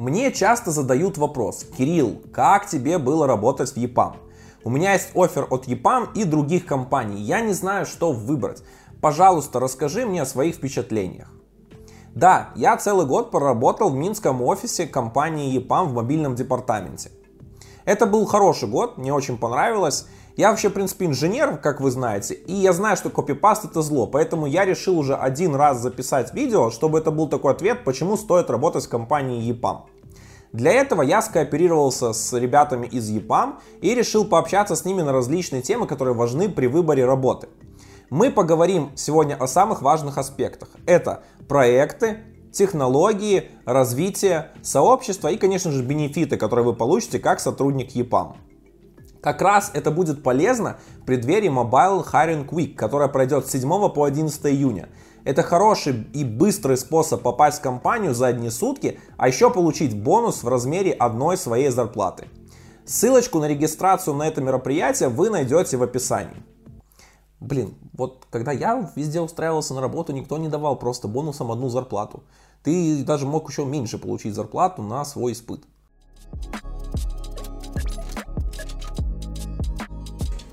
Мне часто задают вопрос, Кирилл, как тебе было работать в EPAM? У меня есть офер от EPAM и других компаний, я не знаю, что выбрать. Пожалуйста, расскажи мне о своих впечатлениях. Да, я целый год проработал в минском офисе компании EPAM в мобильном департаменте. Это был хороший год, мне очень понравилось. Я вообще, в принципе, инженер, как вы знаете, и я знаю, что копипаст это зло, поэтому я решил уже один раз записать видео, чтобы это был такой ответ, почему стоит работать в компании EPAM. Для этого я скооперировался с ребятами из EPAM и решил пообщаться с ними на различные темы, которые важны при выборе работы. Мы поговорим сегодня о самых важных аспектах. Это проекты, технологии, развитие, сообщества и, конечно же, бенефиты, которые вы получите как сотрудник EPAM. Как раз это будет полезно в преддверии Mobile Hiring Week, которая пройдет с 7 по 11 июня. Это хороший и быстрый способ попасть в компанию за одни сутки, а еще получить бонус в размере одной своей зарплаты. Ссылочку на регистрацию на это мероприятие вы найдете в описании. Блин, вот когда я везде устраивался на работу, никто не давал просто бонусом одну зарплату. Ты даже мог еще меньше получить зарплату на свой испыт.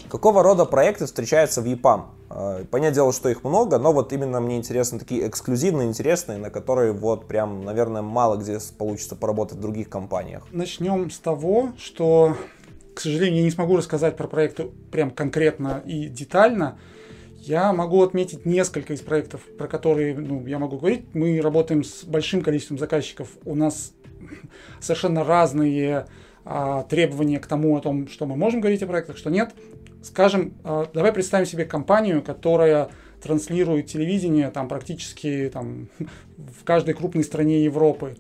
Какого рода проекты встречаются в EPAM? А, понятное дело, что их много, но вот именно мне интересны такие эксклюзивные, интересные, на которые вот прям, наверное, мало где получится поработать в других компаниях. Начнем с того, что, к сожалению, я не смогу рассказать про проекты прям конкретно и детально. Я могу отметить несколько из проектов, про которые ну, я могу говорить. Мы работаем с большим количеством заказчиков. У нас совершенно разные а, требования к тому, о том, что мы можем говорить о проектах, что нет. Скажем, а, давай представим себе компанию, которая транслирует телевидение там практически там, в каждой крупной стране Европы.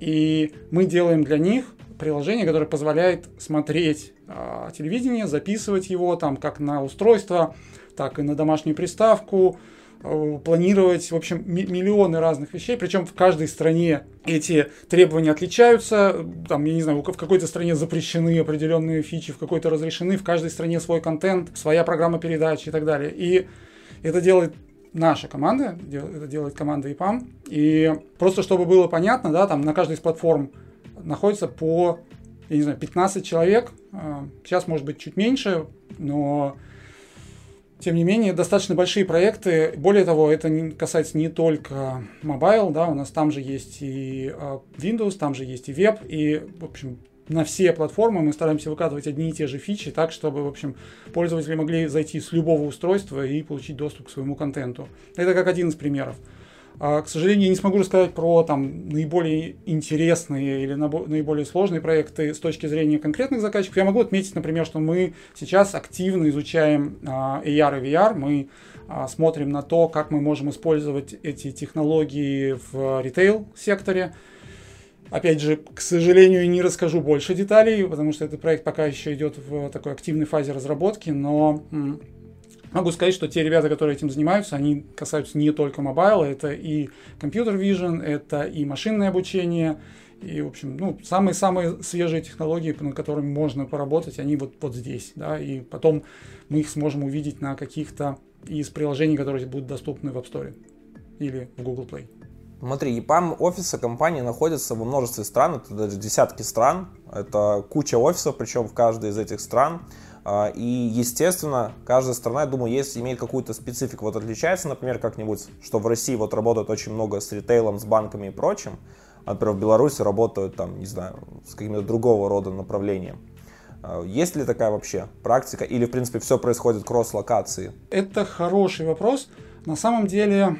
И мы делаем для них приложение, которое позволяет смотреть а, телевидение, записывать его там как на устройство, так и на домашнюю приставку, Э, планировать, в общем, миллионы разных вещей, причем в каждой стране эти требования отличаются, там, я не знаю, в какой-то стране запрещены определенные фичи, в какой-то разрешены, в каждой стране свой контент, своя программа передач и так далее. И это делает наша команда, это делает команда EPAM. И просто чтобы было понятно, да, там на каждой из платформ находится по, я не знаю, 15 человек, э, сейчас может быть чуть меньше, но тем не менее, достаточно большие проекты. Более того, это касается не только mobile, да, у нас там же есть и а, Windows, там же есть и веб, и, в общем, на все платформы мы стараемся выкатывать одни и те же фичи, так, чтобы, в общем, пользователи могли зайти с любого устройства и получить доступ к своему контенту. Это как один из примеров. А, к сожалению, я не смогу рассказать про там, наиболее интересные или наиболее сложные проекты с точки зрения конкретных заказчиков. Я могу отметить, например, что мы сейчас активно изучаем а, AR и VR. Мы а, смотрим на то, как мы можем использовать эти технологии в ритейл-секторе. Опять же, к сожалению, не расскажу больше деталей, потому что этот проект пока еще идет в такой активной фазе разработки, но Могу сказать, что те ребята, которые этим занимаются, они касаются не только мобайла, это и компьютер vision, это и машинное обучение, и, в общем, ну, самые-самые свежие технологии, над которыми можно поработать, они вот, вот здесь, да, и потом мы их сможем увидеть на каких-то из приложений, которые будут доступны в App Store или в Google Play. Смотри, EPAM офисы компании находятся во множестве стран, это даже десятки стран, это куча офисов, причем в каждой из этих стран. А, и, естественно, каждая страна, я думаю, есть, имеет какую-то специфику. Вот отличается, например, как-нибудь, что в России вот работают очень много с ритейлом, с банками и прочим, например, в Беларуси работают там, не знаю, с каким-то другого рода направлением. А, есть ли такая вообще практика или, в принципе, все происходит кросс-локации? Это хороший вопрос. На самом деле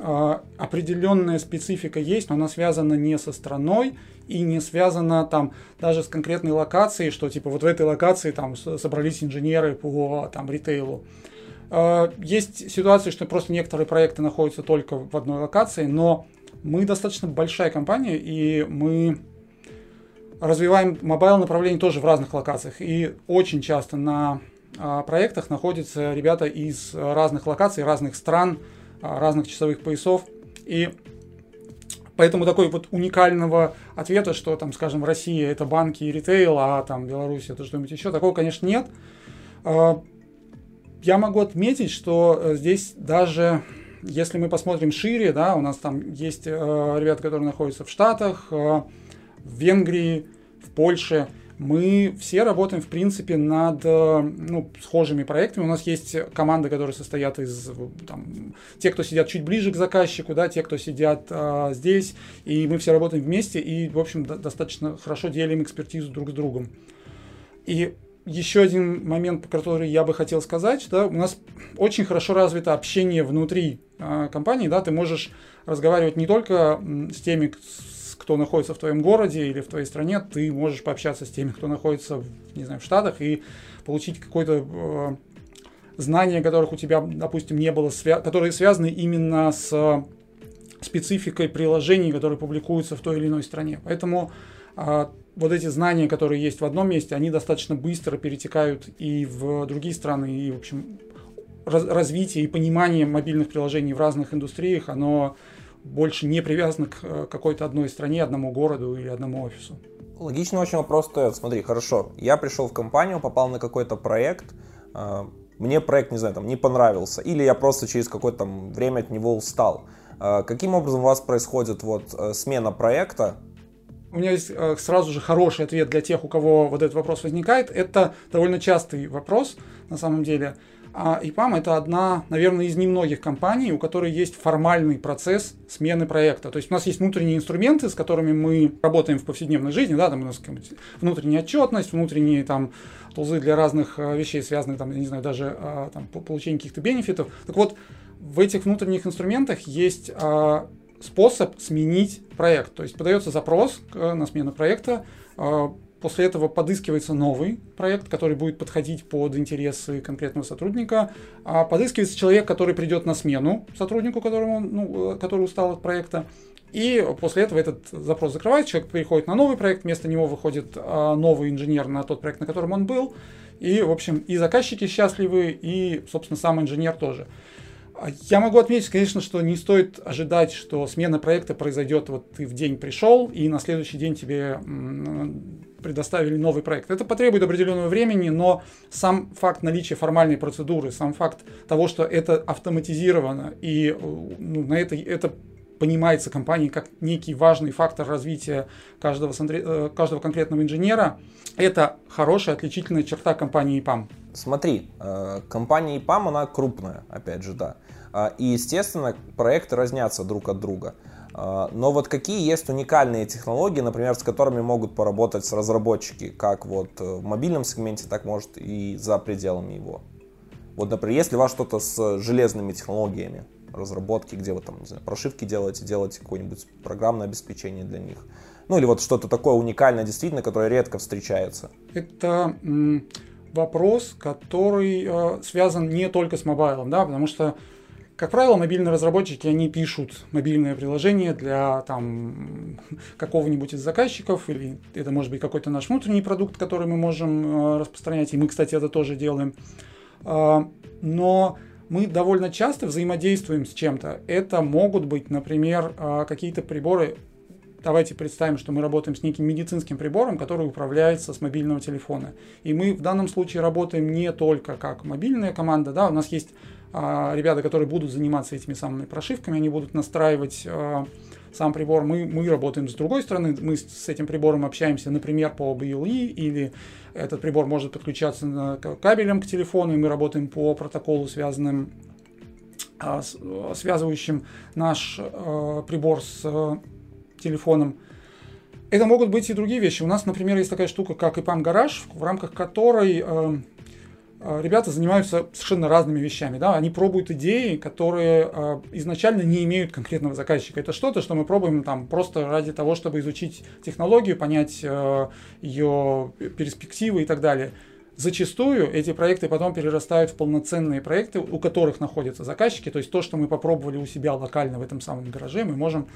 определенная специфика есть, но она связана не со страной и не связано там даже с конкретной локацией, что типа вот в этой локации там собрались инженеры по там ритейлу. А, есть ситуации, что просто некоторые проекты находятся только в одной локации, но мы достаточно большая компания, и мы развиваем mobile направление тоже в разных локациях. И очень часто на а, проектах находятся ребята из разных локаций, разных стран, а, разных часовых поясов. И Поэтому такой вот уникального ответа, что там, скажем, Россия это банки и ритейл, а там Беларусь это что-нибудь еще, такого, конечно, нет. А, я могу отметить, что э, здесь даже если мы посмотрим шире, да, у нас там есть э, ребята, которые находятся в Штатах, э, в Венгрии, в Польше. Мы все работаем, в принципе, над ну, схожими проектами. У нас есть команды, которые состоят из там, тех, кто сидят чуть ближе к заказчику, да, те, кто сидят а, здесь, и мы все работаем вместе и, в общем, до- достаточно хорошо делим экспертизу друг с другом. И еще один момент, который я бы хотел сказать, да, у нас очень хорошо развито общение внутри э, компании, да, ты можешь разговаривать не только с теми, кто находится в твоем городе или в твоей стране, ты можешь пообщаться с теми, кто находится, не знаю, в Штатах и получить какое-то э, знание, которых у тебя, допустим, не было, свя- которые связаны именно с спецификой приложений, которые публикуются в той или иной стране. Поэтому э, вот эти знания, которые есть в одном месте, они достаточно быстро перетекают и в другие страны, и, в общем, раз, развитие и понимание мобильных приложений в разных индустриях, оно больше не привязано к э, какой-то одной стране, одному городу или одному офису. Логичный очень вопрос стоит. Смотри, хорошо, я пришел в компанию, попал на какой-то проект, э, мне проект, не знаю, там, не понравился, или я просто через какое-то там время от него устал. Э, каким образом у вас происходит вот смена проекта, у меня есть сразу же хороший ответ для тех, у кого вот этот вопрос возникает. Это довольно частый вопрос на самом деле. А ИПАМ это одна, наверное, из немногих компаний, у которой есть формальный процесс смены проекта. То есть у нас есть внутренние инструменты, с которыми мы работаем в повседневной жизни, да, там у нас внутренняя отчетность, внутренние там тулзы для разных э, вещей, связанных там, не знаю, даже э, там, по получению каких-то бенефитов. Так вот, в этих внутренних инструментах есть способ сменить проект. То есть подается запрос на смену проекта, а, после этого подыскивается новый проект, который будет подходить под интересы конкретного сотрудника, а подыскивается человек, который придет на смену сотруднику, которому, ну, который устал от проекта, и после этого этот запрос закрывается, человек переходит на новый проект, вместо него выходит а, новый инженер на тот проект, на котором он был, и, в общем, и заказчики счастливы, и, собственно, сам инженер тоже. А я могу отметить, конечно, что не стоит ожидать, что смена проекта произойдет, вот ты в день пришел, и на следующий день тебе предоставили новый проект. Это потребует определенного времени, но сам факт наличия формальной процедуры, сам факт того, что это автоматизировано, и ну, на это, это понимается компанией как некий важный фактор развития каждого, э, каждого конкретного инженера, это хорошая отличительная черта компании ИПАМ. Смотри, э, компания ИПАМ, она крупная, опять же, да. А, и, естественно, проекты разнятся друг от друга. А, но вот какие есть уникальные технологии, например, с которыми могут поработать разработчики, как вот в мобильном сегменте, так может и за пределами его? Вот, например, если у вас что-то с железными технологиями разработки, где вы там, не знаю, прошивки делаете, делаете какое-нибудь программное обеспечение для них. Ну или вот что-то такое уникальное действительно, которое редко встречается. Это вопрос, который э, связан не только с мобайлом, да, потому что как правило, мобильные разработчики, они пишут мобильное приложение для там, какого-нибудь из заказчиков, или это может быть какой-то наш внутренний продукт, который мы можем э, распространять, и мы, кстати, это тоже делаем. Э, но мы довольно часто взаимодействуем с чем-то. Это могут быть, например, э, какие-то приборы. Давайте представим, что мы работаем с неким медицинским прибором, который управляется с мобильного телефона. И мы в данном случае работаем не только как мобильная команда, да, у нас есть а, ребята, которые будут заниматься этими самыми прошивками, они будут настраивать а, сам прибор. Мы, мы работаем с другой стороны, мы с этим прибором общаемся, например, по BLE, или этот прибор может подключаться кабелем к телефону, и мы работаем по протоколу, связанным, а, связывающим наш прибор с телефоном. Это могут быть и другие вещи. У нас, например, есть такая штука, как IPAM гараж, в рамках которой Э, ребята занимаются совершенно разными вещами. Да? Они пробуют идеи, которые э, изначально не имеют конкретного заказчика. Это что-то, что мы пробуем там просто ради того, чтобы изучить технологию, понять э, ее перспективы и так далее. Зачастую эти проекты потом перерастают в полноценные проекты, у которых находятся заказчики. То есть то, что мы попробовали у себя локально в этом самом гараже, мы можем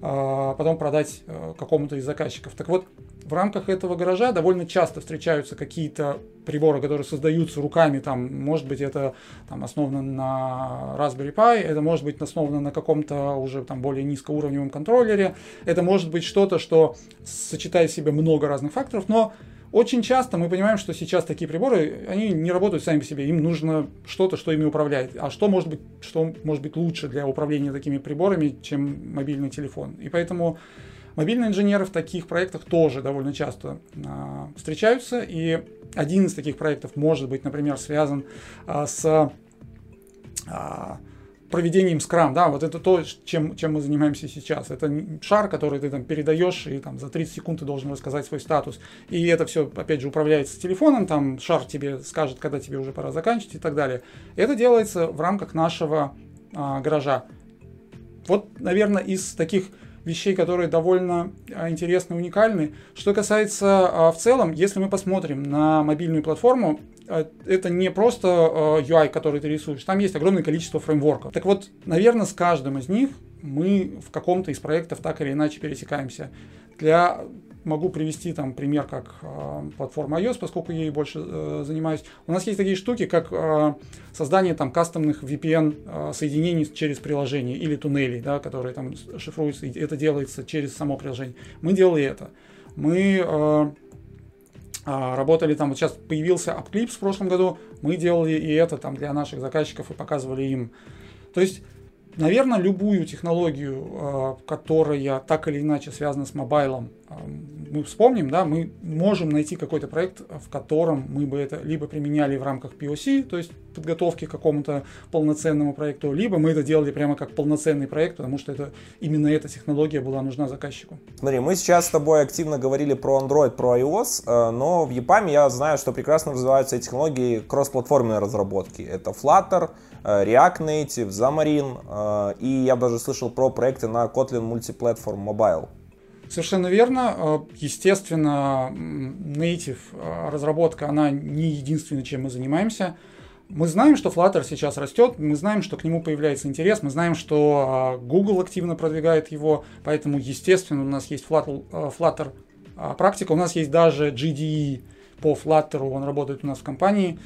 потом продать э, какому-то из заказчиков. Так вот, в рамках этого гаража довольно часто встречаются какие-то приборы, которые создаются руками, там, может быть, это там, основано на Raspberry Pi, это может быть основано на каком-то уже там более низкоуровневом контроллере, это может быть что-то, что сочетает в себе много разных факторов, но очень часто мы понимаем, что сейчас такие приборы, они не работают сами по себе, им нужно что-то, что ими управляет. А что может быть, что может быть лучше для управления такими приборами, чем мобильный телефон? И поэтому Мобильные инженеры в таких проектах тоже довольно часто а, встречаются, и один из таких проектов может быть, например, связан а, с а, проведением скрам, да, вот это то, чем, чем мы занимаемся сейчас. Это шар, который ты там передаешь, и там за 30 секунд ты должен рассказать свой статус. И это все, опять же, управляется телефоном, там шар тебе скажет, когда тебе уже пора заканчивать и так далее. Это делается в рамках нашего а, гаража. Вот, наверное, из таких вещей, которые довольно а, интересны, уникальны. Что касается а, в целом, если мы посмотрим на мобильную платформу, это не просто UI, который ты рисуешь, там есть огромное количество фреймворков. Так вот, наверное, с каждым из них мы в каком-то из проектов так или иначе пересекаемся. Для могу привести там пример как э, платформа iOS, поскольку ей больше э, занимаюсь. У нас есть такие штуки, как э, создание там кастомных VPN э, соединений через приложение или туннелей, да, которые там шифруются, и это делается через само приложение. Мы делали это. Мы э, работали там, вот сейчас появился AppClips в прошлом году, мы делали и это там для наших заказчиков и показывали им. То есть Наверное, любую технологию, а, которая так или иначе связана с мобайлом, а, мы вспомним, да, мы можем найти какой-то проект, в котором мы бы это либо применяли в рамках POC, то есть подготовки к какому-то полноценному проекту, либо мы это делали прямо как полноценный проект, потому что это именно эта технология была нужна заказчику. Смотри, мы сейчас с тобой активно говорили про Android, про iOS, э, но в EPAM я знаю, что прекрасно развиваются технологии кроссплатформенной разработки. Это Flutter, э, React Native, Xamarin, э, и я даже слышал про проекты на Kotlin Multiplatform Mobile. Совершенно верно. Естественно, native разработка, она не единственная, чем мы занимаемся. Мы знаем, что Flutter сейчас растет, мы знаем, что к нему появляется интерес, мы знаем, что а, Google активно продвигает его, поэтому, естественно, у нас есть Flutter, Flutter практика, у нас есть даже GDE по Flutter, он работает у нас в компании.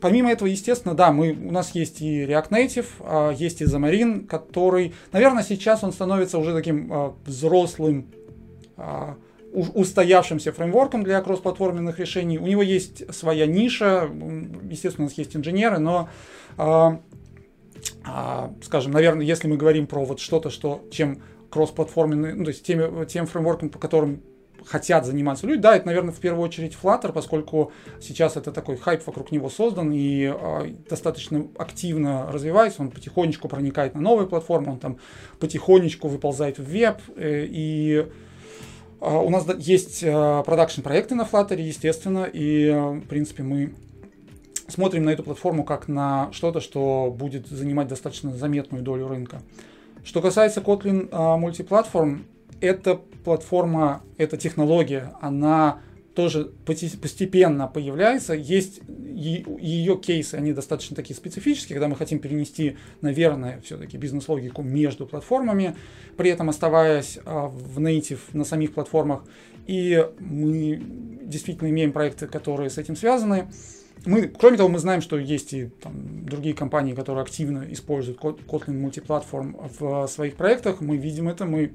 Помимо этого, естественно, да, мы, у нас есть и React Native, есть и Xamarin, который, наверное, сейчас он становится уже таким взрослым устоявшимся фреймворком для кроссплатформенных решений. У него есть своя ниша, естественно, у нас есть инженеры, но, скажем, наверное, если мы говорим про вот что-то, что чем кроссплатформенный, ну, то есть тем, тем фреймворком, по которым хотят заниматься люди. Да, это, наверное, в первую очередь Flutter, поскольку сейчас это такой хайп вокруг него создан и э, достаточно активно развивается. Он потихонечку проникает на новые платформы, он там потихонечку выползает в веб э, и а, у нас есть а, продакшн-проекты на Flutter, естественно, и, в принципе, мы смотрим на эту платформу как на что-то, что будет занимать достаточно заметную долю рынка. Что касается Kotlin Multiplatform, эта платформа, эта технология, она тоже постепенно появляется. Есть ее кейсы, они достаточно такие специфические, когда мы хотим перенести, наверное, все-таки бизнес-логику между платформами, при этом оставаясь а, в native на самих платформах. И мы действительно имеем проекты, которые с этим связаны. Мы, кроме того, мы знаем, что есть и там, другие компании, которые активно используют Kotlin мультиплатформ в своих проектах. Мы видим это, мы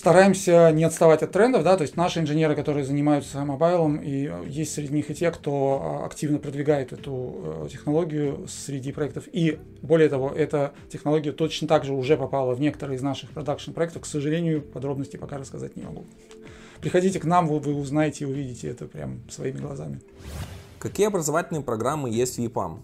стараемся не отставать от трендов, да, то есть наши инженеры, которые занимаются мобайлом, и есть среди них и те, кто а, активно продвигает эту э, технологию среди проектов. И более того, эта технология точно так же уже попала в некоторые из наших продакшн проектов. К сожалению, подробности пока рассказать не могу. Приходите к нам, вы, вы узнаете и увидите это прям своими глазами. Какие образовательные программы есть в EPAM?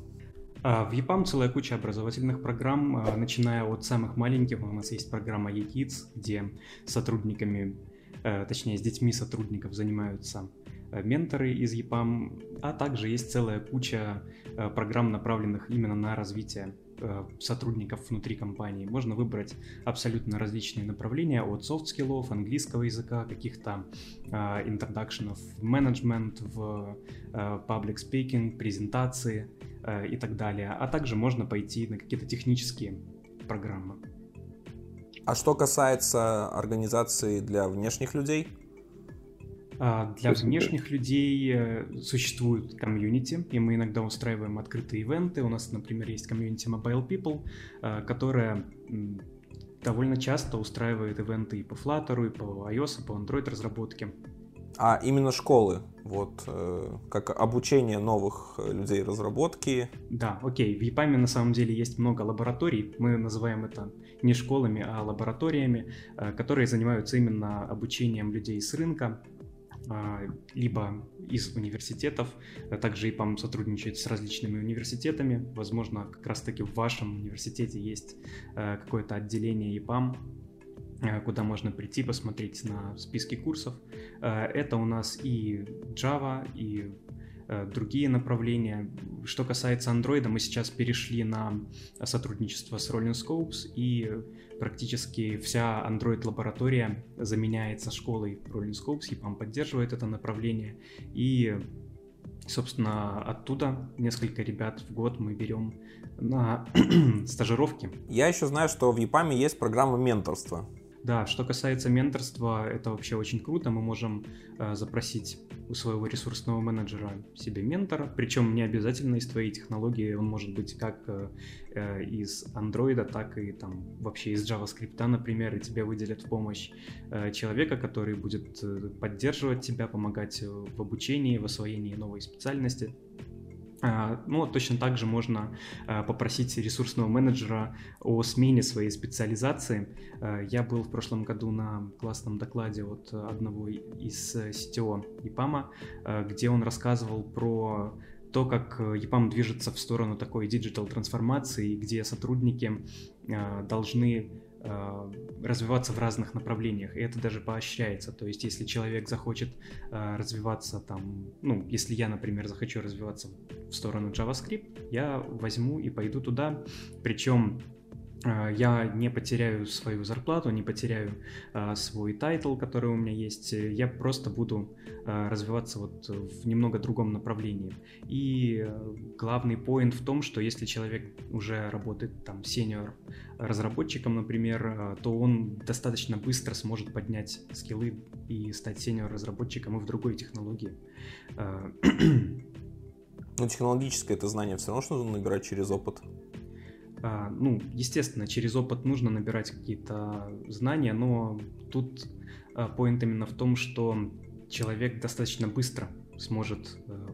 А, в EPAM целая куча образовательных программ, а, начиная от самых маленьких. У нас есть программа eKids, где сотрудниками, э, точнее с детьми сотрудников занимаются э, менторы из EPAM, а также есть целая куча э, программ, направленных именно на развитие сотрудников внутри компании. Можно выбрать абсолютно различные направления от софт-скиллов, английского языка, каких-то интродакшенов в менеджмент, в public speaking, презентации, Э, и так далее. А также можно пойти на какие-то технические программы. А что касается организации для внешних людей? А, для внешних людей э, существует комьюнити, и мы иногда устраиваем открытые ивенты. У нас, например, есть комьюнити Mobile People, э, которая довольно часто устраивает ивенты и по Flutter, и по iOS, и по Android разработке. А именно школы, вот э, как обучение новых людей разработки. Да, окей. В EPAM на самом деле есть много лабораторий. Мы называем это не школами, а лабораториями, которые занимаются именно обучением людей с рынка, либо из университетов. Также EPAM сотрудничает с различными университетами. Возможно, как раз-таки в вашем университете есть э, какое-то отделение EPAM, Э, куда можно прийти, посмотреть на списки курсов. Это у нас и Java, и другие направления. Что касается Android, мы сейчас перешли на сотрудничество с Rolling Scopes, и практически вся Android-лаборатория заменяется школой Rolling Scopes, EPAM поддерживает это направление, и Собственно, оттуда несколько ребят в год мы берем на стажировки. Я еще знаю, что в EPAM есть программа менторства. Да, что касается менторства, это вообще очень круто. Мы можем э, запросить у своего ресурсного менеджера себе ментора, причем не обязательно из твоей технологии, он может быть как э, э из Android, так и там вообще из JavaScript, например, и тебе выделят в помощь э, человека, который будет э, поддерживать тебя, помогать в обучении, в освоении новой специальности. А, ну, точно так же можно а, попросить ресурсного менеджера о смене своей специализации. А, я был в прошлом году на классном докладе от одного из CTO EPAM а, где он рассказывал про то, как EPAM движется в сторону такой digital трансформации, где сотрудники должны Э, развиваться в разных направлениях, и это даже поощряется. То есть, если человек захочет э, развиваться там, ну, если я, например, захочу развиваться в сторону JavaScript, я возьму и пойду туда, причем а, я не потеряю свою зарплату, не потеряю а, свой title, который у меня есть, я просто буду а, развиваться вот в немного другом направлении. И главный point в том, что если человек уже работает там senior разработчиком, например, то он достаточно быстро сможет поднять скиллы и стать сеньор разработчиком и в другой технологии. Но технологическое это знание все равно что нужно набирать через опыт. А, ну, естественно, через опыт нужно набирать какие-то знания, но тут а, поинт именно в том, что человек достаточно быстро сможет э,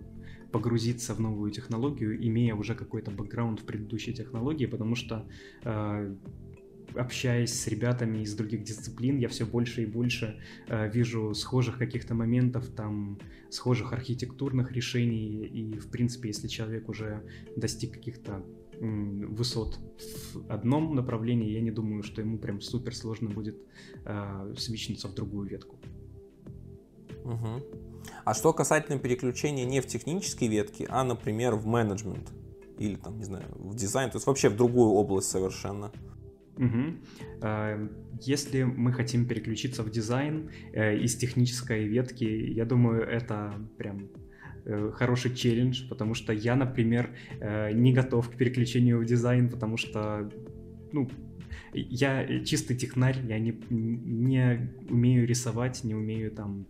погрузиться в новую технологию, имея уже какой-то бэкграунд в предыдущей технологии, потому что а, общаясь с ребятами из других дисциплин, я все больше и больше вижу схожих каких-то моментов, там, схожих архитектурных решений, и, в принципе, если человек уже достиг каких-то высот в одном направлении, я не думаю, что ему прям супер сложно будет э, свичнуться в другую ветку. Угу. А что касательно переключения не в технические ветки, а, например, в менеджмент или там, не знаю, в дизайн, то есть вообще в другую область совершенно. Угу. Если мы хотим переключиться в дизайн э, из технической ветки, я думаю, это прям хороший челлендж, потому что я, например, э, не готов к переключению в дизайн, потому что, ну, я чистый технарь, я не, не умею рисовать, не умею там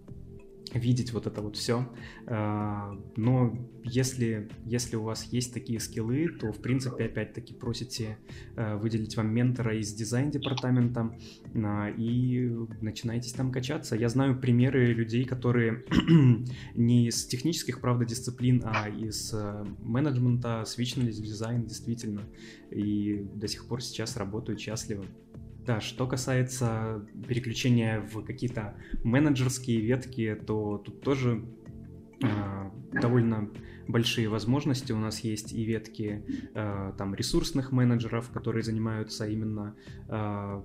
видеть вот это вот все. А, но если, если у вас есть такие скиллы, то, в принципе, опять-таки просите а, выделить вам ментора из дизайн-департамента а, и начинаетесь там качаться. Я знаю примеры людей, которые не из технических, правда, дисциплин, а из менеджмента свичнулись в дизайн, действительно, и до сих пор сейчас работают счастливо. Да, что касается переключения в какие-то менеджерские ветки, то тут тоже э, довольно большие возможности. У нас есть и ветки э, там ресурсных менеджеров, которые занимаются именно э,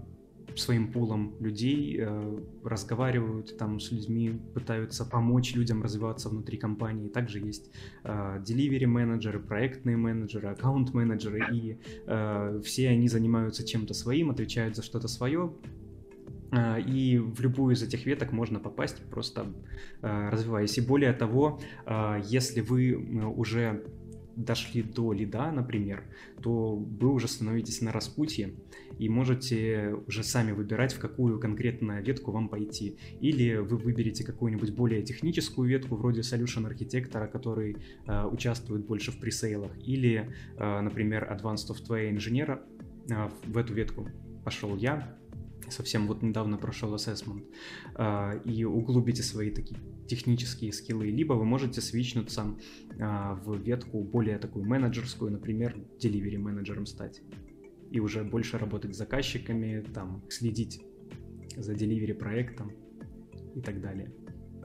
своим пулом людей, э, разговаривают там с людьми, пытаются помочь людям развиваться внутри компании. Также есть э, delivery менеджеры, проектные менеджеры, аккаунт менеджеры, и э, все они занимаются чем-то своим, отвечают за что-то свое, и в любую из этих веток можно попасть, просто развиваясь. И более того, если вы уже дошли до лида, например, то вы уже становитесь на распутье и можете уже сами выбирать, в какую конкретно ветку вам пойти. Или вы выберете какую-нибудь более техническую ветку, вроде Solution архитектора, который э, участвует больше в пресейлах, или, э, например, Advanced Software инженера. Э, в эту ветку пошел я, совсем вот недавно прошел assessment, э, и углубите свои такие технические скиллы, либо вы можете свичнуться э, в ветку более такую менеджерскую, например, delivery менеджером стать, и уже больше работать с заказчиками, там, следить за delivery проектом и так далее.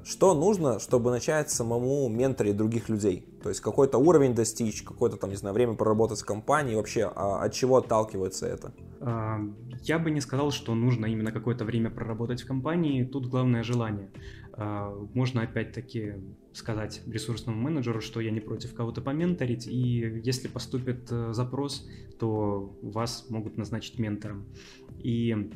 Что нужно, чтобы начать самому менторить других людей? То есть какой-то уровень достичь, какое-то там, не знаю, время проработать в компании, вообще а от чего отталкивается это? Я бы не сказал, что нужно именно какое-то время проработать в компании, тут главное желание. А, можно опять-таки сказать ресурсному менеджеру, что я не против кого-то поменторить, и если поступит э, запрос, то вас могут назначить ментором. И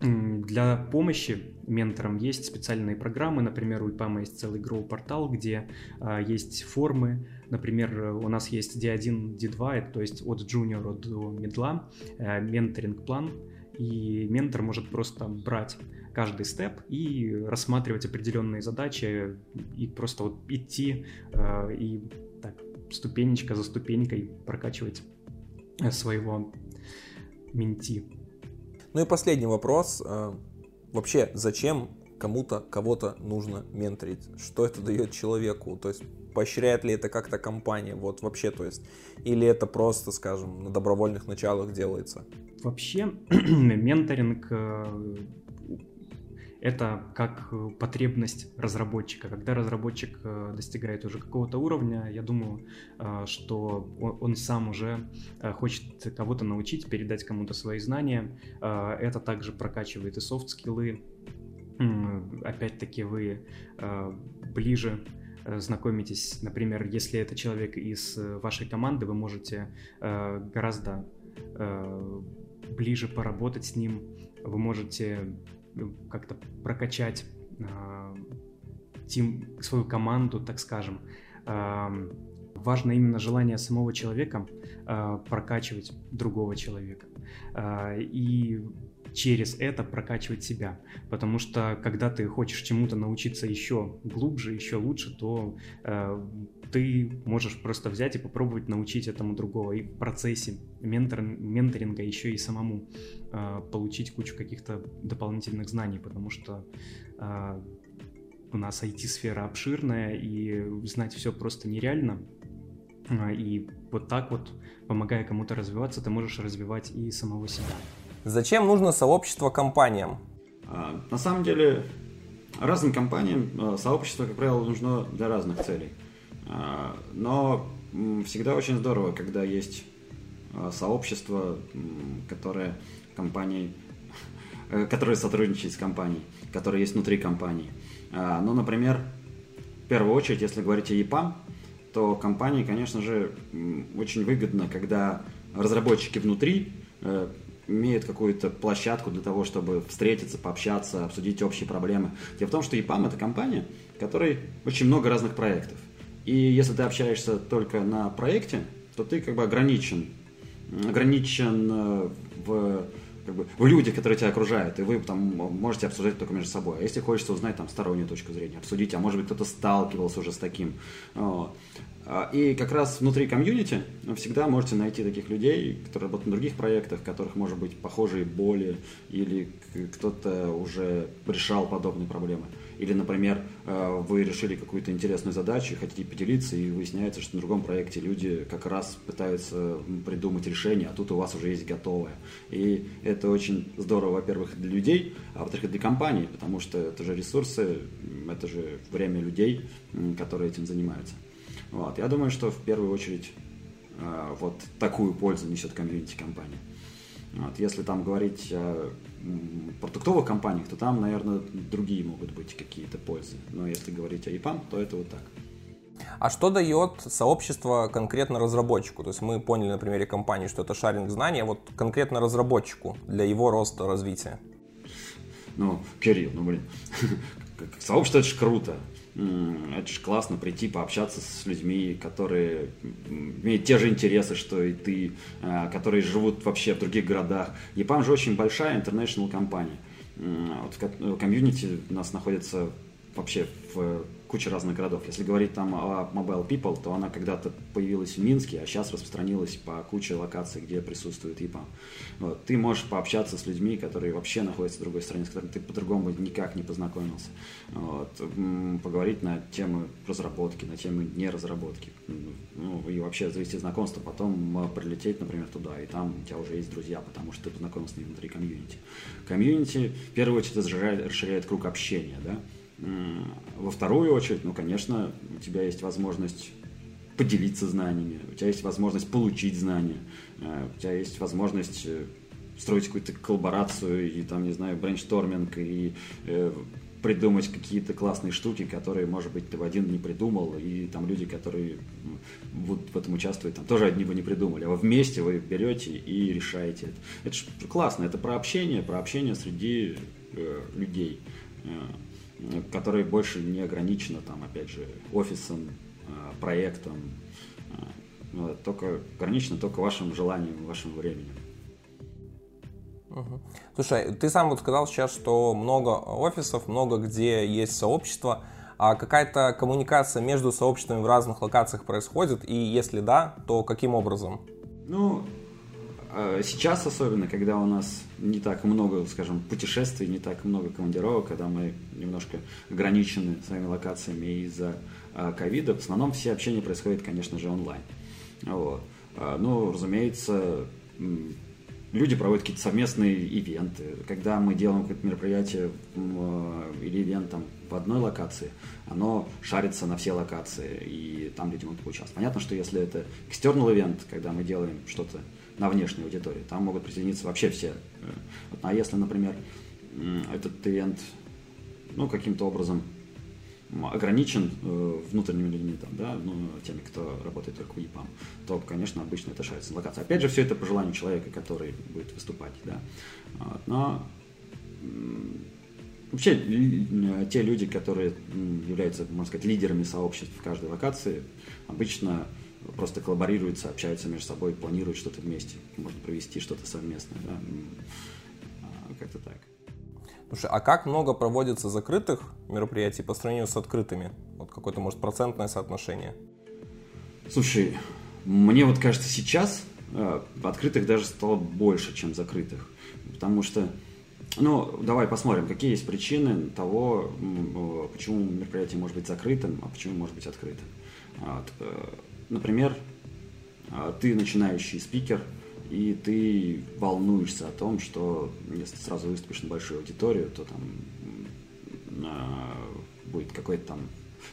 для помощи менторам есть специальные программы, например, у ИПАМа есть целый Grow-портал, где а, есть формы, например, у нас есть D1, D2, это, то есть от джуниора до медла, а, менторинг-план, и ментор может просто брать каждый степ и рассматривать определенные задачи и просто вот идти и так ступенечка за ступенькой прокачивать своего менти. Ну и последний вопрос. Э, вообще, зачем кому-то кого-то нужно менторить? Что это дает человеку? То есть поощряет ли это как-то компания? Вот вообще, то есть, или это просто, скажем, на добровольных началах делается? Вообще, менторинг э, это как потребность разработчика. Когда разработчик э, достигает уже какого-то уровня, я думаю, э, что он сам уже хочет кого-то научить, передать кому-то свои знания. Это также прокачивает и софт-скиллы. Опять-таки вы ближе знакомитесь, например, если это человек из вашей команды, вы можете гораздо ближе поработать с ним, вы можете как-то прокачать э, тим, свою команду, так скажем. Э, важно именно желание самого человека э, прокачивать другого человека. Э, и через это прокачивать себя. Потому что когда ты хочешь чему-то научиться еще глубже, еще лучше, то э, ты можешь просто взять и попробовать научить этому другого. И в процессе ментор, менторинга еще и самому э, получить кучу каких-то дополнительных знаний, потому что э, у нас IT-сфера обширная, и знать все просто нереально. Э, и вот так вот, помогая кому-то развиваться, ты можешь развивать и самого себя. Зачем нужно сообщество компаниям? А, на самом деле, разным компаниям а, сообщество, как правило, нужно для разных целей. А, но всегда очень здорово, когда есть сообщество, которое компании, э, которое сотрудничает с компанией, которое есть внутри компании. Ну, например, в первую очередь, если говорить о EPAM, то компании, конечно же, очень выгодно, когда разработчики внутри э, имеют какую-то площадку для того, чтобы встретиться, пообщаться, обсудить общие проблемы. Дело в том, что EPAM это компания, в которой очень много разных проектов. И если ты общаешься только на проекте, то ты как бы ограничен, ограничен э, в как бы, в людях, которые тебя окружают, и вы там можете обсуждать только между собой. А если хочется узнать там стороннюю точку зрения, обсудить, а может быть кто-то сталкивался уже с таким. А, и как раз внутри комьюнити всегда можете найти таких людей, которые работают на других проектах, в которых, может быть, похожие боли, или кто-то уже решал подобные проблемы. Или, например, э, вы решили какую-то интересную задачу, хотите поделиться, и выясняется, что на другом проекте люди как раз пытаются придумать решение, а тут у вас уже есть готовое. И это очень здорово, во-первых, для людей, а во-вторых, для компаний, потому что это же ресурсы, это же время людей, которые этим занимаются. Вот. Я думаю, что в первую очередь э, вот такую пользу несет комьюнити компания. Вот. Если там говорить продуктовых компаниях, то там, наверное, другие могут быть какие-то пользы. Но если говорить о EPAM, то это вот так. А что дает сообщество конкретно разработчику? То есть мы поняли на примере компании, что это шаринг знаний, а вот конкретно разработчику для его роста, развития. Ну, Кирилл, ну блин, сообщество это же круто это же классно прийти пообщаться с людьми, которые имеют те же интересы, что и ты, а, которые живут вообще в других городах. EPAM же очень большая international компания. Вот в комьюнити у нас находится вообще в куча разных городов. Если говорить там о Mobile People, то она когда-то появилась в Минске, а сейчас распространилась по куче локаций, где присутствует ИПА. Вот. Ты можешь пообщаться с людьми, которые вообще находятся в другой стране, с которыми ты по-другому никак не познакомился. Вот. Поговорить на темы разработки, на темы неразработки. Ну, и вообще завести знакомство, потом прилететь, например, туда, и там у тебя уже есть друзья, потому что ты познакомился с ними внутри комьюнити. Комьюнити, в первую очередь, расширяет круг общения, да, во вторую очередь, ну, конечно, у тебя есть возможность поделиться знаниями, у тебя есть возможность получить знания, э, у тебя есть возможность э, строить какую-то коллаборацию и там, не знаю, brainstorming и э, придумать какие-то классные штуки, которые, может быть, ты в один не придумал, и там люди, которые будут в этом участвовать, там тоже одни вы не придумали, а вы вместе вы берете и решаете это. Это же классно, это про общение, про общение среди э, людей. Которые больше не ограничено там, опять же, офисом, а, проектом, а, только ограничено только вашим желанием, вашим временем. Угу. Слушай, ты сам вот сказал сейчас, что много офисов, много где есть сообщество, а какая-то коммуникация между сообществами в разных локациях происходит, и если да, то каким образом? Ну, сейчас особенно, когда у нас не так много, скажем, путешествий, не так много командировок, когда мы немножко ограничены своими локациями из-за а, ковида, в основном все общение происходит, конечно же, онлайн. Вот. А, ну, разумеется, люди проводят какие-то совместные ивенты. Когда мы делаем какое-то мероприятие или ивент там, в одной локации, оно шарится на все локации, и там люди могут поучаствовать. Понятно, что если это external event, когда мы делаем что-то на внешней аудитории. Там могут присоединиться вообще все. А если, например, этот ивент ну, каким-то образом ограничен э, внутренними людьми, там, да, ну, теми, кто работает только в EPAM, то, конечно, обычно это шарится на локации. Опять же, все это по желанию человека, который будет выступать, да. Вот, но вообще те люди, которые являются, можно сказать, лидерами сообществ в каждой локации, обычно просто коллаборируются, общаются между собой, планируют что-то вместе, можно провести что-то совместное, да, а, как-то так. Слушай, а как много проводится закрытых мероприятий по сравнению с открытыми? Вот какое-то, может, процентное соотношение? Слушай, мне вот кажется, сейчас э, открытых даже стало больше, чем закрытых. Потому что, ну, давай посмотрим, какие есть причины того, почему мероприятие может быть закрытым, а почему может быть открытым. Вот. Например, а, ты начинающий спикер, и ты волнуешься о том, что если ты сразу выступишь на большую аудиторию, то там а, будет какой-то там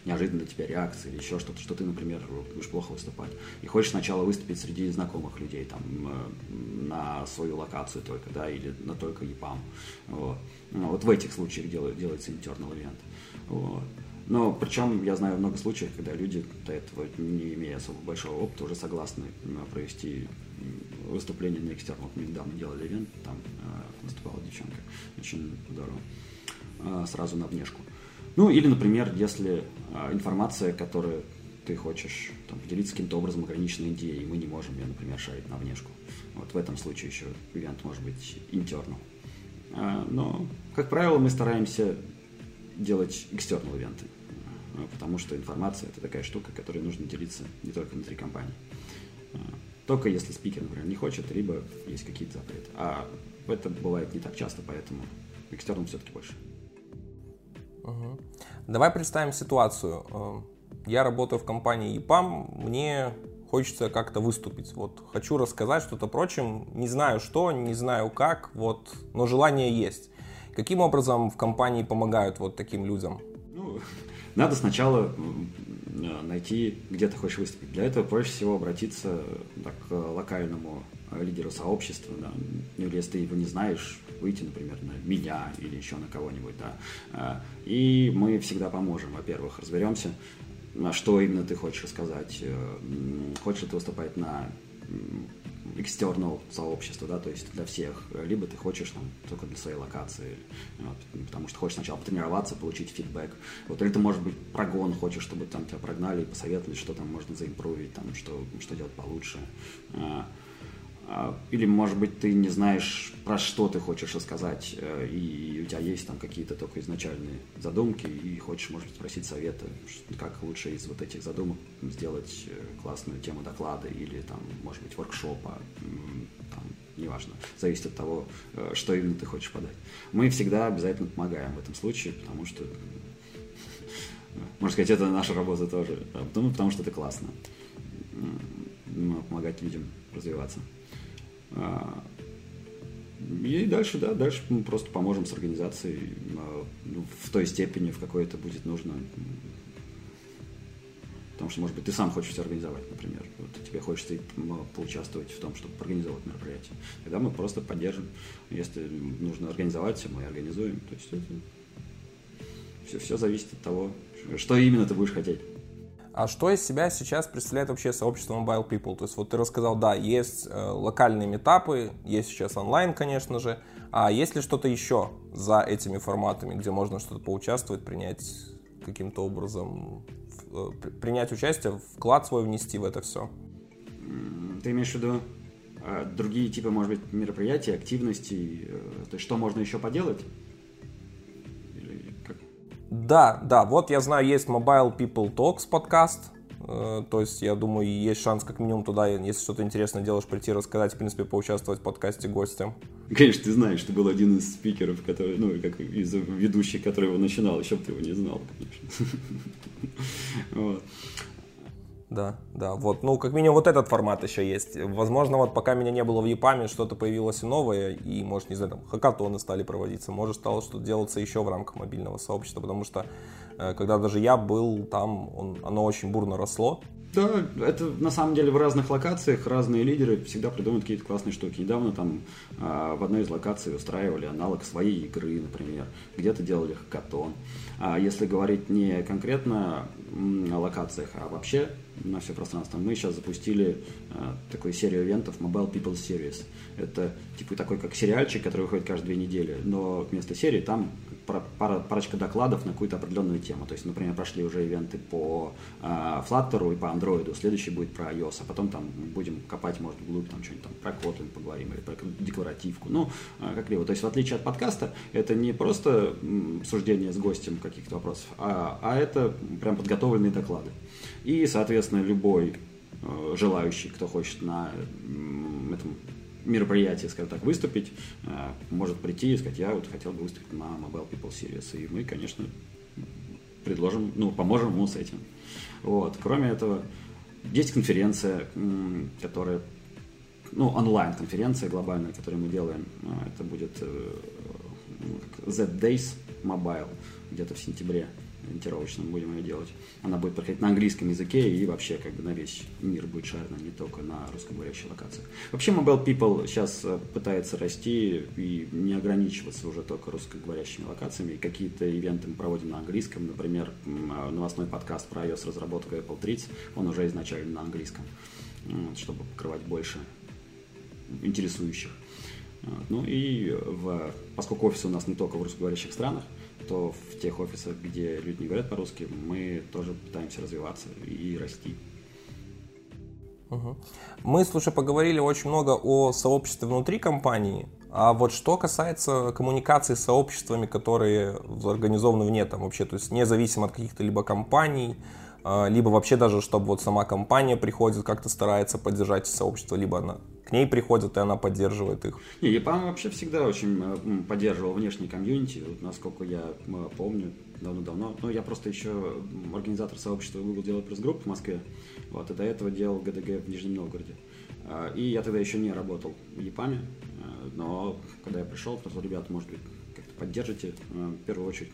неожиданная для тебя реакция или еще что-то, что ты, например, будешь плохо выступать. И хочешь сначала выступить среди знакомых людей, там, на свою локацию только, да, или на только EPAM. Вот, ну, вот в этих случаях делает, делается internal event. Вот. Но причем я знаю много случаев, когда люди до этого, не имея особо большого опыта, уже согласны провести выступление на экстернах. Мы недавно делали ивент, там э, выступала девчонка, очень здорово, э, сразу на внешку. Ну или, например, если э, информация, которую ты хочешь там, поделиться каким-то образом ограниченной идеей, и мы не можем ее, например, шарить на внешку. Вот в этом случае еще ивент может быть internal. Но, как правило, мы стараемся делать external ивенты. Ну, потому что информация это такая штука, которой нужно делиться не только внутри компании. А, только если спикер, например, не хочет, либо есть какие-то запреты. А это бывает не так часто, поэтому экстерном все-таки больше. Угу. Давай представим ситуацию. Э, я работаю в компании EPAM, мне хочется как-то выступить. Вот хочу рассказать что-то прочим, не знаю что, не знаю как, вот, но желание есть. Каким образом в компании помогают вот таким людям? Ну, надо сначала найти, где ты хочешь выступить. Для этого проще всего обратиться так, к локальному лидеру сообщества. Да. Ну, или если ты его не знаешь, выйти, например, на меня или еще на кого-нибудь. Да. А, и мы всегда поможем. Во-первых, разберемся, на что именно ты хочешь рассказать. Э, хочешь ли ты выступать на external сообщество, да, то есть для всех, либо ты хочешь там только для своей локации, вот, потому что хочешь сначала потренироваться, получить фидбэк, вот, или ты, может быть, прогон хочешь, чтобы там тебя прогнали и посоветовали, что там можно заимпровить, там, что, что делать получше. А, А, или, может быть, ты не знаешь, про что ты хочешь рассказать, э, и у тебя есть там какие-то только изначальные задумки, и хочешь, может быть, спросить совета, как лучше из вот этих задумок сделать э, классную тему доклада или там, может быть, воркшопа, там, неважно, зависит от того, э, что именно ты хочешь подать. Мы всегда обязательно помогаем в этом случае, потому что, можно сказать, это наша работа тоже, ну, потому что это классно, помогать людям развиваться. А, и дальше, да, дальше мы просто поможем с организацией а, ну, в той степени, в какой это будет нужно. Потому что, может быть, ты сам хочешь организовать, например. Вот тебе хочется поучаствовать в том, чтобы организовать мероприятие. Тогда мы просто поддержим. Если нужно организовать мы организуем. То есть это все, все зависит от того, что именно ты будешь хотеть. А что из себя сейчас представляет вообще сообщество Mobile People? То есть вот ты рассказал, да, есть э, локальные метапы, есть сейчас онлайн, конечно же, а есть ли что-то еще за этими форматами, где можно что-то поучаствовать, принять каким-то образом, э, принять участие, вклад свой внести в это все? Ты имеешь в виду э, другие типы, может быть, мероприятий, активностей, то есть что можно еще поделать? Да, да, вот я знаю, есть Mobile People Talks подкаст, э, то есть, я думаю, есть шанс как минимум туда, если что-то интересное делаешь, прийти рассказать, в принципе, поучаствовать в подкасте гостям. Конечно, ты знаешь, ты был один из спикеров, который, ну, как из ведущих, который его начинал, еще бы ты его не знал, конечно. Да, да, вот, ну, как минимум вот этот формат еще есть. Возможно, вот пока меня не было в ЕПАМе, что-то появилось новое, и, может, не знаю, там, хакатоны стали проводиться, может, стало что-то делаться еще в рамках мобильного сообщества, потому что, э, когда даже я был там, он, оно очень бурно росло, да, это на самом деле в разных локациях разные лидеры всегда придумывают какие-то классные штуки. Недавно там а, в одной из локаций устраивали аналог своей игры, например. Где-то делали хакатон. А если говорить не конкретно о локациях, а вообще на все пространство, мы сейчас запустили а, такую серию ивентов Mobile People Series. Это типа такой как сериальчик, который выходит каждые две недели, но вместо серии там пара, парочка докладов на какую-то определенную тему. То есть, например, прошли уже ивенты по э, Flutter и по Android, следующий будет про iOS, а потом там будем копать, может, вглубь, там что-нибудь там про Kotlin поговорим или про декларативку. Ну, э, как либо. То есть, в отличие от подкаста, это не просто суждение с гостем каких-то вопросов, а, а это прям подготовленные доклады. И, соответственно, любой э, желающий, кто хочет на э, этом мероприятии, скажем так, выступить, э, может прийти и сказать, я вот хотел бы выступить на Mobile People Series. И мы, конечно, предложим, ну, поможем ему с этим. Вот. Кроме этого, есть конференция, которая, ну, онлайн-конференция глобальная, которую мы делаем. А, это будет э, Z-Days Mobile где-то в сентябре ориентировочно будем ее делать. Она будет проходить на английском языке и вообще как бы на весь мир будет шарена, не только на русскоговорящих локациях. Вообще Mobile People сейчас э, пытается расти и не ограничиваться уже только русскоговорящими локациями. Какие-то ивенты мы проводим на английском. Например, э, новостной подкаст про iOS разработку Apple 30, он уже изначально на английском, чтобы покрывать больше интересующих. Ну и в, поскольку офисы у нас не только в русскоговорящих странах, то в тех офисах, где люди не говорят по-русски, мы тоже пытаемся развиваться и расти. Угу. Мы, слушай, поговорили очень много о сообществе внутри компании, а вот что касается коммуникации с сообществами, которые организованы вне там вообще, то есть независимо от каких-то либо компаний, а, либо вообще даже, чтобы вот сама компания приходит, как-то старается поддержать сообщество, либо она к ней приходят, и она поддерживает их. Не, EPAM вообще всегда очень э, поддерживал внешний комьюнити, вот, насколько я помню, давно-давно. Ну, я просто еще организатор сообщества Google делает плюс групп в Москве, вот, и до этого делал ГДГ в Нижнем Новгороде. А, и я тогда еще не работал EPAM, э, но когда я пришел, сказал, ребята, может быть, поддержите. Э, в первую очередь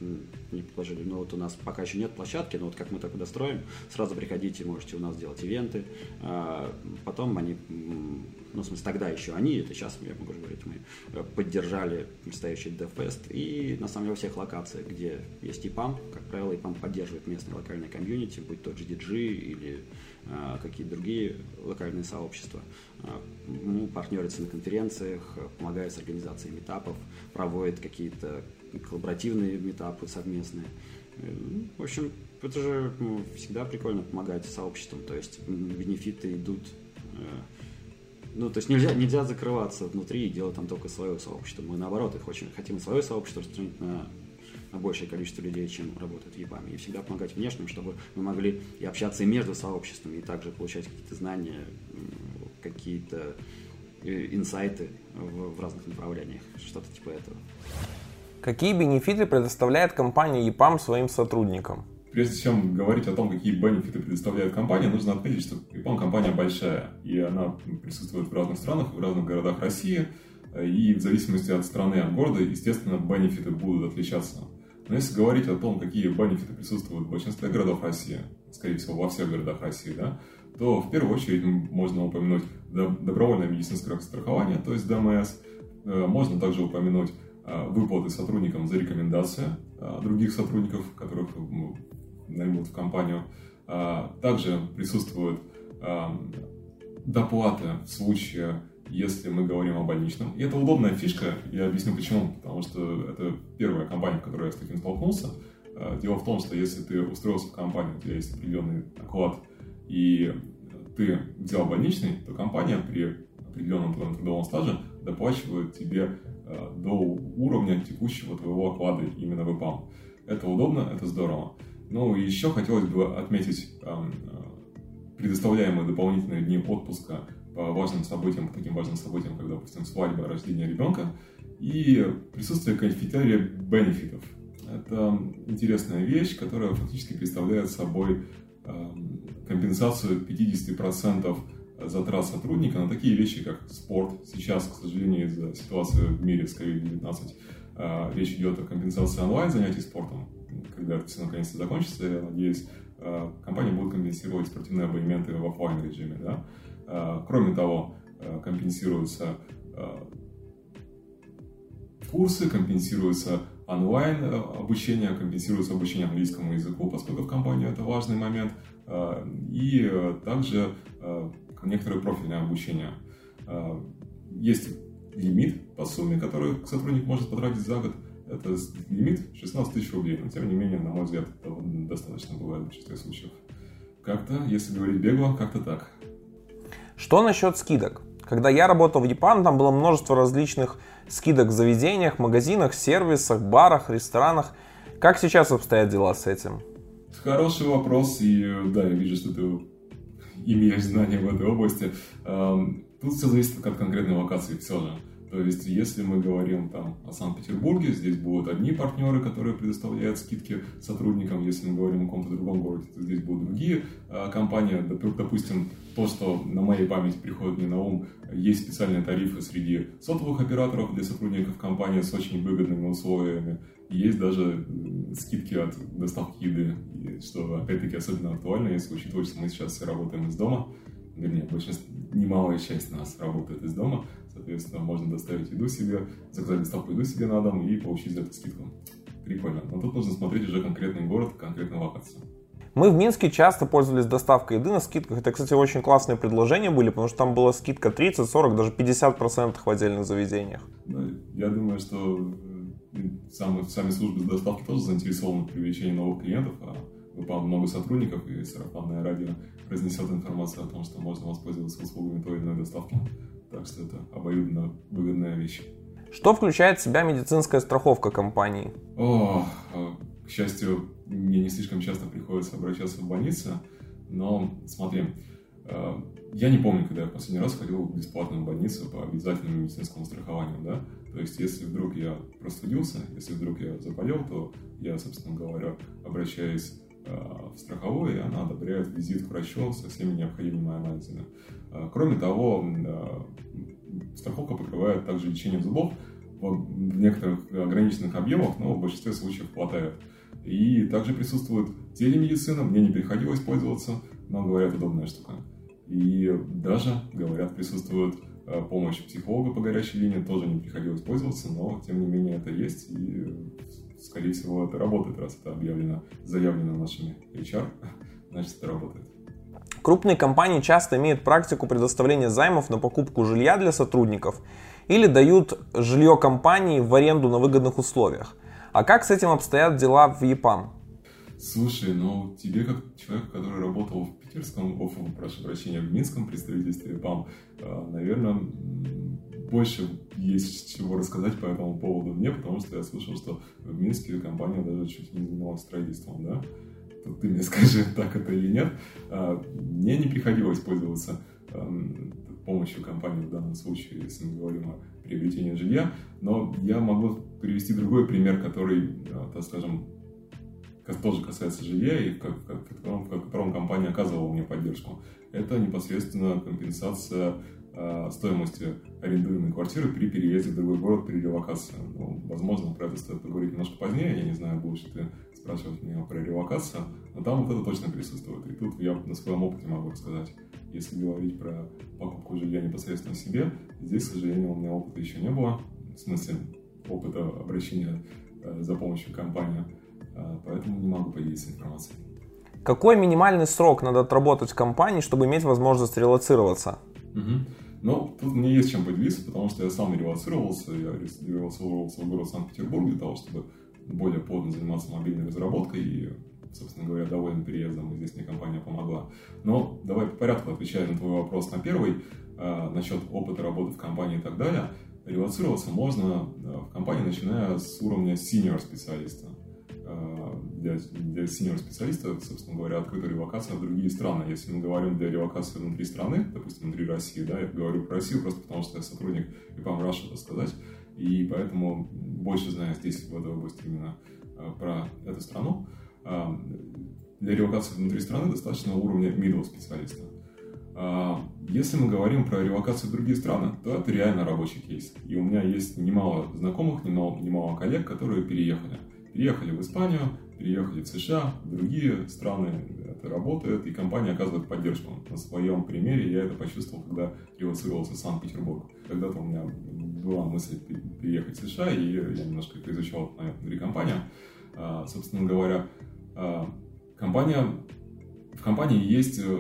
не предложили, ну вот у нас пока еще нет площадки, но вот как мы так достроим, сразу приходите, можете у нас делать ивенты. А, потом они, ну в смысле тогда еще они, это сейчас я могу говорить, мы э, поддержали предстоящий DevFest и на самом деле во всех локациях, где есть EPAM, как правило, EPAM поддерживает местные локальные комьюнити, будь то GDG или а, какие-то другие локальные сообщества. А, ну, партнерится на конференциях, помогает с организацией метапов, проводит какие-то коллаборативные метапы совместные. Э, в общем, это же ну, всегда прикольно помогать сообществам, то есть бенефиты идут ну, то есть нельзя, нельзя закрываться внутри и делать там только свое сообщество. Мы, наоборот, их очень хотим свое сообщество распространить на, на большее количество людей, чем работают в ЕПАМе. И всегда помогать внешним, чтобы мы могли и общаться и между сообществами, и также получать какие-то знания, какие-то э, инсайты в, в разных направлениях, что-то типа этого. Какие бенефиты предоставляет компания EPAM своим сотрудникам? Прежде чем говорить о том, какие бенефиты предоставляет компания, нужно отметить, что EPAM компания большая, и она присутствует в разных странах, в разных городах России, и в зависимости от страны, от города, естественно, бенефиты будут отличаться. Но если говорить о том, какие бенефиты присутствуют в большинстве городов России, скорее всего, во всех городах России, да, то в первую очередь можно упомянуть добровольное медицинское страхование, то есть ДМС. Э, можно также упомянуть Э, выплаты сотрудникам за рекомендации э, других сотрудников, которых наймут в компанию. Э, также присутствуют доплаты в случае, если мы говорим о больничном. И это удобная фишка, я объясню почему. Потому что это первая компания, в которой я с таким столкнулся. Дело в том, что если ты устроился в компанию, у тебя есть определенный оклад, и ты взял больничный, то компания при определенном твоем трудовом стаже доплачивает тебе до уровня текущего твоего оклада именно в ИПАМ. Это удобно, это здорово. Ну еще хотелось бы отметить предоставляемые дополнительные дни отпуска по важным событиям, по таким важным событиям, как, допустим, свадьба, рождение ребенка, и присутствие кафетерия бенефитов. Это интересная вещь, которая фактически представляет собой компенсацию 50% затрат сотрудника на такие вещи, как спорт. Сейчас, к сожалению, из-за ситуации в мире с COVID-19 а, речь идет о компенсации онлайн занятий спортом. Когда все наконец-то закончится, я надеюсь, а, компания будет компенсировать спортивные абонементы в офлайн режиме. Да? А, кроме того, компенсируются курсы, компенсируются онлайн обучение, компенсируется обучение английскому языку, поскольку в компании это важный момент. И также некоторое профильное обучение. А, есть лимит по сумме, который сотрудник может потратить за год. Это лимит 16 тысяч рублей, но тем не менее, на мой взгляд, этого достаточно бывает в большинстве случаев. Как-то, если говорить бегло, как-то так. Что насчет скидок? Когда я работал в Япан, там было множество различных скидок в заведениях, магазинах, сервисах, барах, ресторанах. Как сейчас обстоят дела с этим? Хороший вопрос, и да, я вижу, что ты имеешь знания в этой области. Тут все зависит от конкретной локации все же. То есть, если мы говорим там о Санкт-Петербурге, здесь будут одни партнеры, которые предоставляют скидки сотрудникам. Если мы говорим о каком-то другом городе, то здесь будут другие э, компании. Допустим, то, что на моей памяти приходит мне на ум, есть специальные тарифы среди сотовых операторов для сотрудников компании с очень выгодными условиями. Есть даже скидки от доставки еды, что опять-таки особенно актуально, если учитывать, что мы сейчас работаем из дома. Вернее, большинство, немалая часть нас работает из дома, соответственно, можно доставить еду себе, заказать доставку еду себе на дом и получить за это скидку. Прикольно. Но тут нужно смотреть уже конкретный город, конкретную локацию. Мы в Минске часто пользовались доставкой еды на скидках. Это, кстати, очень классные предложения были, потому что там была скидка 30, 40, даже 50% в отдельных заведениях. Я думаю, что сами, сами службы доставки тоже заинтересованы в привлечении новых клиентов, а выпало много сотрудников, и сарафанное радио разнесет информацию о том, что можно воспользоваться услугами той или иной доставки. Так что это обоюдно выгодная вещь. Что включает в себя медицинская страховка компании? О, к счастью, мне не слишком часто приходится обращаться в больницу, но смотри, э, я не помню, когда я в последний раз ходил в бесплатную больницу по обязательному медицинскому страхованию, да, то есть, если вдруг я простудился, если вдруг я заболел, то я, собственно говоря, обращаюсь э, в страховую, и она одобряет визит к врачу со всеми необходимыми анализами. Э, кроме того, э, страховка покрывает также лечение зубов в некоторых ограниченных объемах, но в большинстве случаев хватает. И также присутствует телемедицина, мне не приходилось пользоваться, но говорят, удобная штука. И даже, говорят, присутствует Э, помощь психолога по горячей линии тоже не приходилось пользоваться, но тем не менее это есть, и скорее всего это работает, раз это объявлено, заявлено нашими HR, значит это работает. Крупные компании часто имеют практику предоставления займов на покупку жилья для сотрудников или дают жилье компании в аренду на выгодных условиях. А как с этим обстоят дела в ЕПАМ? Слушай, ну тебе как человек, который работал в питерском, о, прошу прощения, в минском представительстве ПАМ, э, наверное, больше есть чего рассказать по этому поводу мне, потому что я слышал, что в Минске компания даже чуть не занималась строительством, да? Тут ты мне скажи, так это или нет. А, мне не приходилось пользоваться эм, помощью компании в данном случае, если мы говорим о приобретении жилья, но я могу привести другой пример, который, э, так скажем, тоже касается жилья и в котором, в котором компания оказывала мне поддержку. Это непосредственно компенсация э, стоимости арендуемой квартиры при переезде в другой город, при релокации. Ну, возможно, про это стоит поговорить немножко позднее. Я не знаю, будешь ты спрашивать меня про релокацию, но там вот это точно присутствует. И тут я на своем опыте могу рассказать. Если говорить про покупку жилья непосредственно себе, здесь, к сожалению, у меня опыта еще не было. В смысле, опыта обращения э, за помощью компании поэтому не могу поделиться информацией. Какой минимальный срок надо отработать в компании, чтобы иметь возможность релацироваться? Угу. Ну, тут мне есть чем поделиться, потому что я сам релацировался, я релацировался в город Санкт-Петербург для того, чтобы более плотно заниматься мобильной разработкой и, собственно говоря, доволен переездом, и здесь мне компания помогла. Но давай по порядку отвечая на твой вопрос на первый, э, насчет опыта работы в компании и так далее. Релацироваться можно э, в компании, начиная с уровня senior специалиста. Э, для, для senior специалиста, собственно говоря, открыта релокация в другие страны. Если мы говорим для релокации внутри страны, допустим, внутри России, да, я говорю про Россию просто потому, что я сотрудник ИПАМ Раша, так сказать, и поэтому больше знаю здесь, в этой области именно э, про эту страну. Э, для релокации внутри страны достаточно уровня middle специалиста. Если мы говорим про релокацию в другие страны, то это реально рабочий кейс. И у меня есть немало знакомых, немало, немало коллег, которые переехали. Переехали в Испанию, переехали в США, в другие страны. Это работает, и компания оказывает поддержку. На своем примере я это почувствовал, когда релацировался в Санкт-Петербург. Когда-то у меня была мысль переехать в США, и я немножко изучал внутри компании. А, собственно говоря, а, компания, в компании есть э,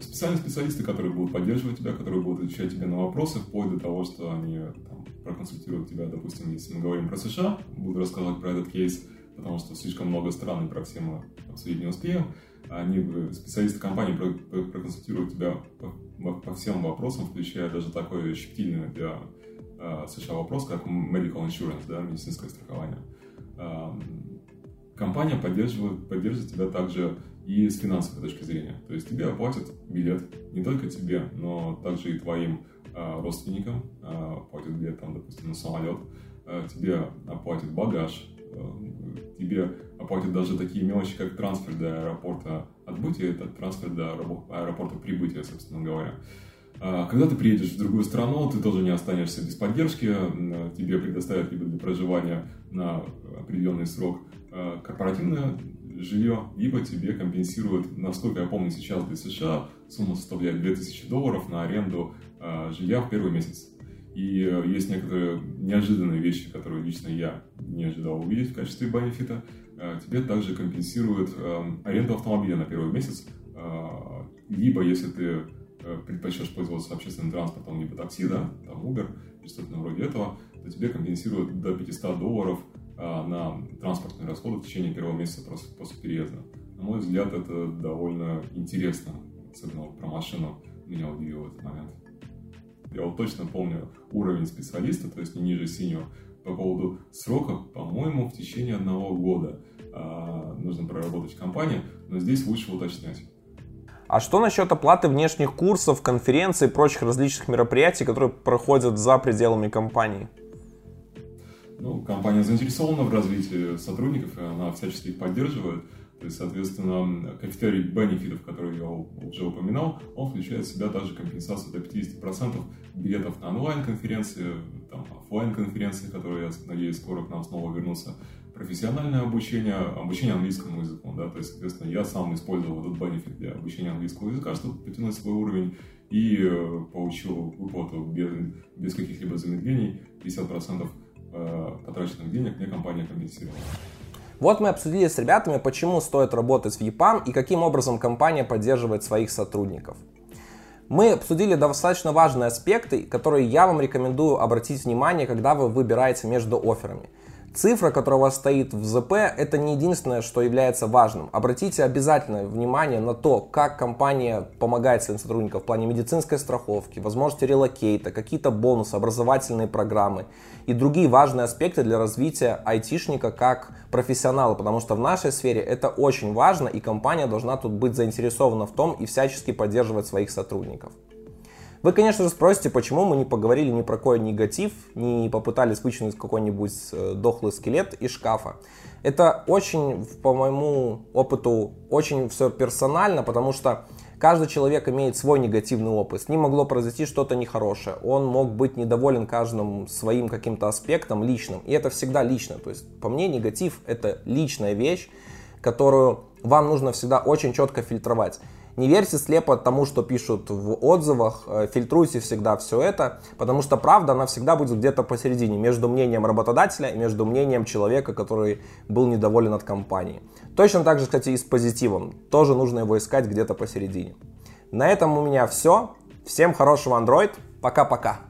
специальные специалисты, которые будут поддерживать тебя, которые будут отвечать тебе на вопросы, вплоть до того, что они там, проконсультируют тебя, допустим, если мы говорим про США, буду рассказывать про этот кейс, потому что слишком много стран, и про все мы обсудить не успеем. Они, специалисты компании, проконсультируют тебя по, по всем вопросам, включая даже такой щепетильный для э, США вопрос, как medical insurance, да, медицинское страхование. Э, компания поддерживает, поддерживает тебя также и с финансовой точки зрения. То есть тебе оплатят билет, не только тебе, но также и твоим родственникам, э, оплатят билет, там, допустим, на самолет, э, тебе оплатят багаж, тебе оплатят даже такие мелочи, как трансфер до аэропорта отбытия, это трансфер до аэропорта прибытия, собственно говоря. Когда ты приедешь в другую страну, ты тоже не останешься без поддержки, тебе предоставят либо для проживания на определенный срок корпоративное жилье, либо тебе компенсируют, насколько я помню сейчас для США, сумма составляет 2000 долларов на аренду жилья в первый месяц. И э, есть некоторые неожиданные вещи, которые лично я не ожидал увидеть в качестве бенефита. Э, тебе также компенсируют э, аренду автомобиля на первый месяц, э, либо если ты э, предпочтешь пользоваться общественным транспортом, либо такси, да, там Uber, что-то вроде этого, то тебе компенсируют до 500 долларов на транспортные расходы в течение первого месяца просто после переезда. На мой взгляд, это довольно интересно, особенно про машину меня удивил этот момент. Я вот точно помню уровень специалиста, то есть не ниже синего, по поводу срока, по-моему, в течение одного года а, нужно проработать в компании, но здесь лучше уточнять. А что насчет оплаты внешних курсов, конференций и прочих различных мероприятий, которые проходят за пределами компании? Ну, компания заинтересована в развитии сотрудников, и она всячески их поддерживает. Соответственно, критерий бенефитов, который я уже упоминал, он включает в себя также компенсацию до 50% билетов на онлайн-конференции, там, офлайн-конференции, которые, я надеюсь, скоро к нам снова вернутся, профессиональное обучение, обучение английскому языку, да, то есть, соответственно, я сам использовал этот бенефит для обучения английского языка, чтобы потянуть свой уровень, и э, получил выплату без, без каких-либо замедлений 50% Э, потраченных денег мне компания компенсировала. Вот мы обсудили с ребятами, почему стоит работать в EPAM и каким образом компания поддерживает своих сотрудников. Мы обсудили достаточно важные аспекты, которые я вам рекомендую обратить внимание, когда вы выбираете между офферами. Цифра, которая у вас стоит в ЗП, это не единственное, что является важным. Обратите обязательно внимание на то, как компания помогает своим сотрудникам в плане медицинской страховки, возможности релокейта, какие-то бонусы, образовательные программы и другие важные аспекты для развития айтишника как профессионала, потому что в нашей сфере это очень важно, и компания должна тут быть заинтересована в том и всячески поддерживать своих сотрудников. Вы, конечно же, спросите, почему мы не поговорили ни про какой негатив, не попытались вычленить какой-нибудь э, дохлый скелет из шкафа. Это очень, по моему опыту, очень все персонально, потому что каждый человек имеет свой негативный опыт. С ним могло произойти что-то нехорошее. Он мог быть недоволен каждым своим каким-то аспектом личным. И это всегда лично. То есть, по мне, негатив это личная вещь, которую вам нужно всегда очень четко фильтровать. Не верьте слепо тому, что пишут в отзывах, э, фильтруйте всегда все это, потому что правда, она всегда будет где-то посередине, между мнением работодателя и между мнением человека, который был недоволен от компании. Точно так же, кстати, и с позитивом. Тоже нужно его искать где-то посередине. На этом у меня все. Всем хорошего Android. Пока-пока.